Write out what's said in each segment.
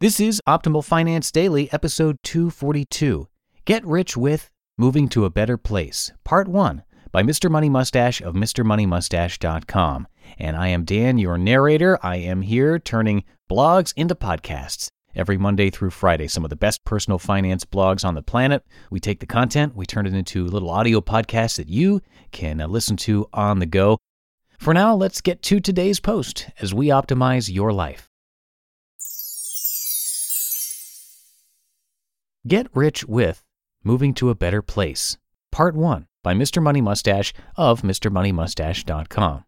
This is Optimal Finance Daily, episode 242 Get Rich with Moving to a Better Place, Part 1 by Mr. Money Mustache of MrMoneyMustache.com. And I am Dan, your narrator. I am here turning blogs into podcasts. Every Monday through Friday, some of the best personal finance blogs on the planet. We take the content, we turn it into little audio podcasts that you can uh, listen to on the go. For now, let's get to today's post as we optimize your life. Get Rich with Moving to a Better Place, Part 1 by Mr. Money Mustache of MrMoneyMustache.com.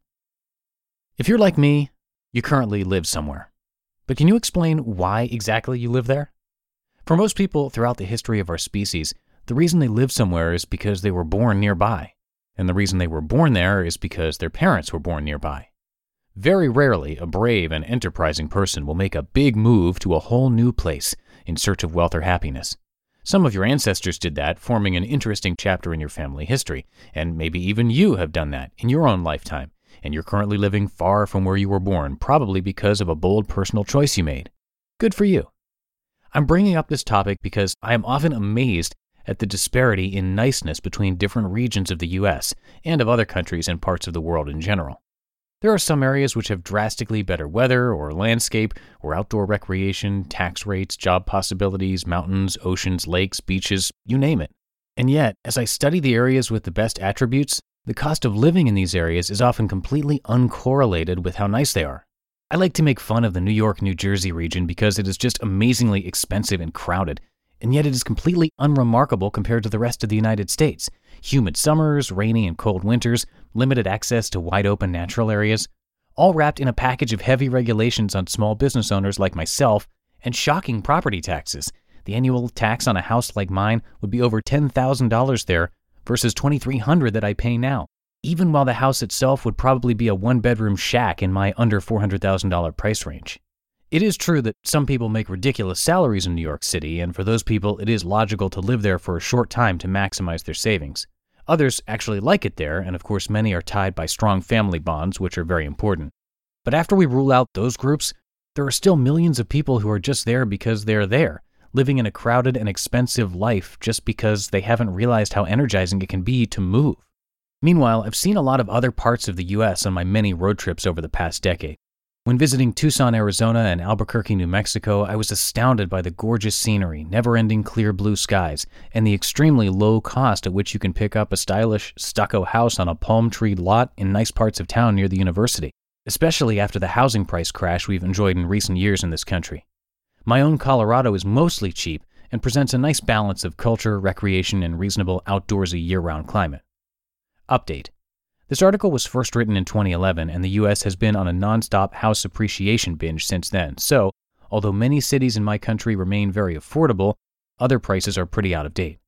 If you're like me, you currently live somewhere. But can you explain why exactly you live there? For most people throughout the history of our species, the reason they live somewhere is because they were born nearby. And the reason they were born there is because their parents were born nearby. Very rarely, a brave and enterprising person will make a big move to a whole new place in search of wealth or happiness. Some of your ancestors did that, forming an interesting chapter in your family history, and maybe even you have done that in your own lifetime, and you're currently living far from where you were born, probably because of a bold personal choice you made. Good for you. I'm bringing up this topic because I am often amazed at the disparity in niceness between different regions of the US and of other countries and parts of the world in general. There are some areas which have drastically better weather or landscape or outdoor recreation, tax rates, job possibilities, mountains, oceans, lakes, beaches, you name it. And yet, as I study the areas with the best attributes, the cost of living in these areas is often completely uncorrelated with how nice they are. I like to make fun of the New York, New Jersey region because it is just amazingly expensive and crowded, and yet it is completely unremarkable compared to the rest of the United States. Humid summers, rainy and cold winters, limited access to wide open natural areas, all wrapped in a package of heavy regulations on small business owners like myself and shocking property taxes. The annual tax on a house like mine would be over $10,000 there versus $2,300 that I pay now, even while the house itself would probably be a one bedroom shack in my under $400,000 price range. It is true that some people make ridiculous salaries in New York City, and for those people, it is logical to live there for a short time to maximize their savings. Others actually like it there, and of course, many are tied by strong family bonds, which are very important. But after we rule out those groups, there are still millions of people who are just there because they're there, living in a crowded and expensive life just because they haven't realized how energizing it can be to move. Meanwhile, I've seen a lot of other parts of the US on my many road trips over the past decade. When visiting Tucson, Arizona and Albuquerque, New Mexico, I was astounded by the gorgeous scenery, never ending clear blue skies, and the extremely low cost at which you can pick up a stylish stucco house on a palm tree lot in nice parts of town near the university, especially after the housing price crash we've enjoyed in recent years in this country. My own Colorado is mostly cheap and presents a nice balance of culture, recreation, and reasonable outdoorsy year round climate. Update this article was first written in 2011, and the US has been on a nonstop house appreciation binge since then. So, although many cities in my country remain very affordable, other prices are pretty out of date.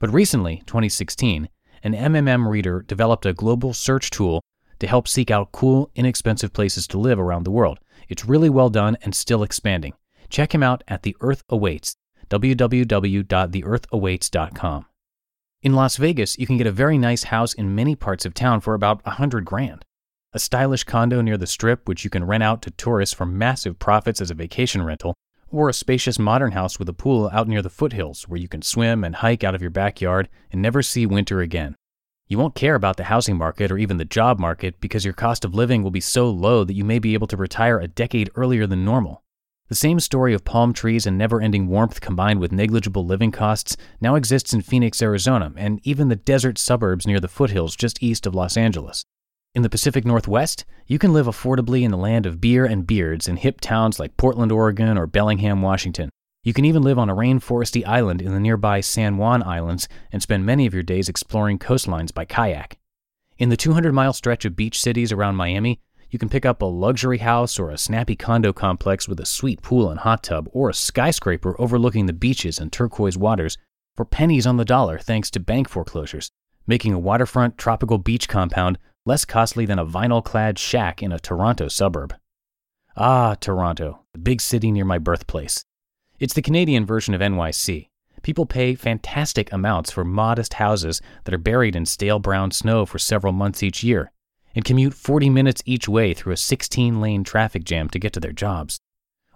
But recently, 2016, an MMM reader developed a global search tool to help seek out cool, inexpensive places to live around the world. It's really well done and still expanding. Check him out at The Earth Awaits, www.theearthawaits.com. In Las Vegas, you can get a very nice house in many parts of town for about a hundred grand. A stylish condo near the strip, which you can rent out to tourists for massive profits as a vacation rental, or a spacious modern house with a pool out near the foothills where you can swim and hike out of your backyard and never see winter again. You won't care about the housing market or even the job market because your cost of living will be so low that you may be able to retire a decade earlier than normal. The same story of palm trees and never ending warmth combined with negligible living costs now exists in Phoenix, Arizona, and even the desert suburbs near the foothills just east of Los Angeles. In the Pacific Northwest, you can live affordably in the land of beer and beards in hip towns like Portland, Oregon, or Bellingham, Washington. You can even live on a rainforesty island in the nearby San Juan Islands and spend many of your days exploring coastlines by kayak. In the 200 mile stretch of beach cities around Miami, you can pick up a luxury house or a snappy condo complex with a sweet pool and hot tub, or a skyscraper overlooking the beaches and turquoise waters for pennies on the dollar thanks to bank foreclosures, making a waterfront tropical beach compound less costly than a vinyl clad shack in a Toronto suburb. Ah, Toronto, the big city near my birthplace. It's the Canadian version of NYC. People pay fantastic amounts for modest houses that are buried in stale brown snow for several months each year and commute 40 minutes each way through a 16 lane traffic jam to get to their jobs.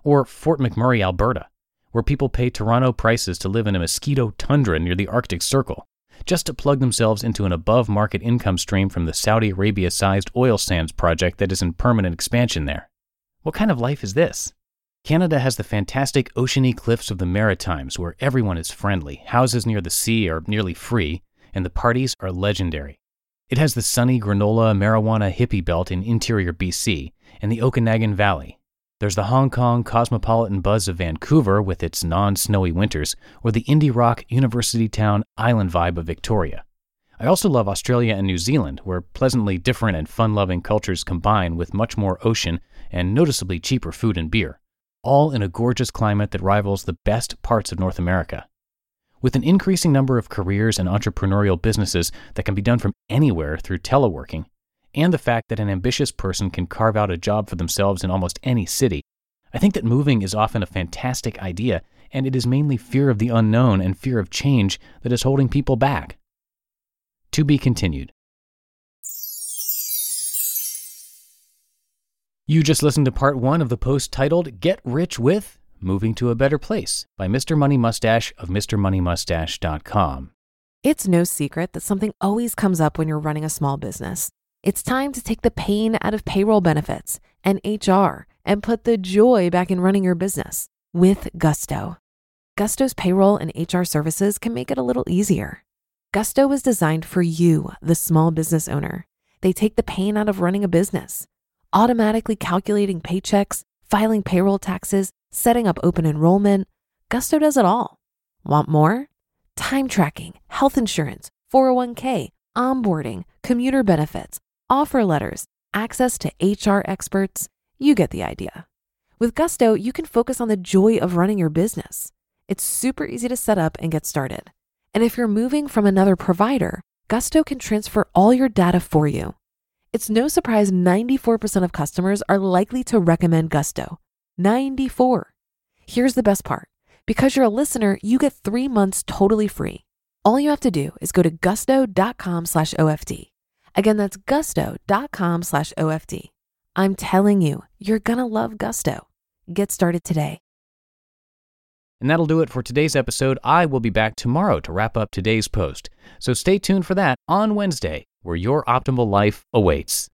Or Fort McMurray, Alberta, where people pay Toronto prices to live in a mosquito tundra near the Arctic Circle, just to plug themselves into an above market income stream from the Saudi Arabia sized oil sands project that is in permanent expansion there. What kind of life is this? Canada has the fantastic oceany cliffs of the Maritimes where everyone is friendly, houses near the sea are nearly free, and the parties are legendary. It has the sunny granola marijuana hippie belt in interior BC and the Okanagan Valley. There's the Hong Kong cosmopolitan buzz of Vancouver with its non snowy winters, or the indie rock university town island vibe of Victoria. I also love Australia and New Zealand, where pleasantly different and fun loving cultures combine with much more ocean and noticeably cheaper food and beer all in a gorgeous climate that rivals the best parts of North America. With an increasing number of careers and entrepreneurial businesses that can be done from anywhere through teleworking, and the fact that an ambitious person can carve out a job for themselves in almost any city, I think that moving is often a fantastic idea, and it is mainly fear of the unknown and fear of change that is holding people back. To be continued. You just listened to part one of the post titled Get Rich with Moving to a Better Place by Mr. Money Mustache of MrMoneyMustache.com. It's no secret that something always comes up when you're running a small business. It's time to take the pain out of payroll benefits and HR and put the joy back in running your business with Gusto. Gusto's payroll and HR services can make it a little easier. Gusto was designed for you, the small business owner. They take the pain out of running a business automatically calculating paychecks, filing payroll taxes, setting up open enrollment. Gusto does it all. Want more? Time tracking, health insurance, 401k, onboarding, commuter benefits, offer letters, access to HR experts. You get the idea. With Gusto, you can focus on the joy of running your business. It's super easy to set up and get started. And if you're moving from another provider, Gusto can transfer all your data for you it's no surprise 94% of customers are likely to recommend Gusto. 94. Here's the best part. Because you're a listener, you get three months totally free. All you have to do is go to gusto.com slash OFD. Again, that's gusto.com slash OFD. I'm telling you, you're going to love Gusto. Get started today. And that'll do it for today's episode. I will be back tomorrow to wrap up today's post. So stay tuned for that on Wednesday where your optimal life awaits.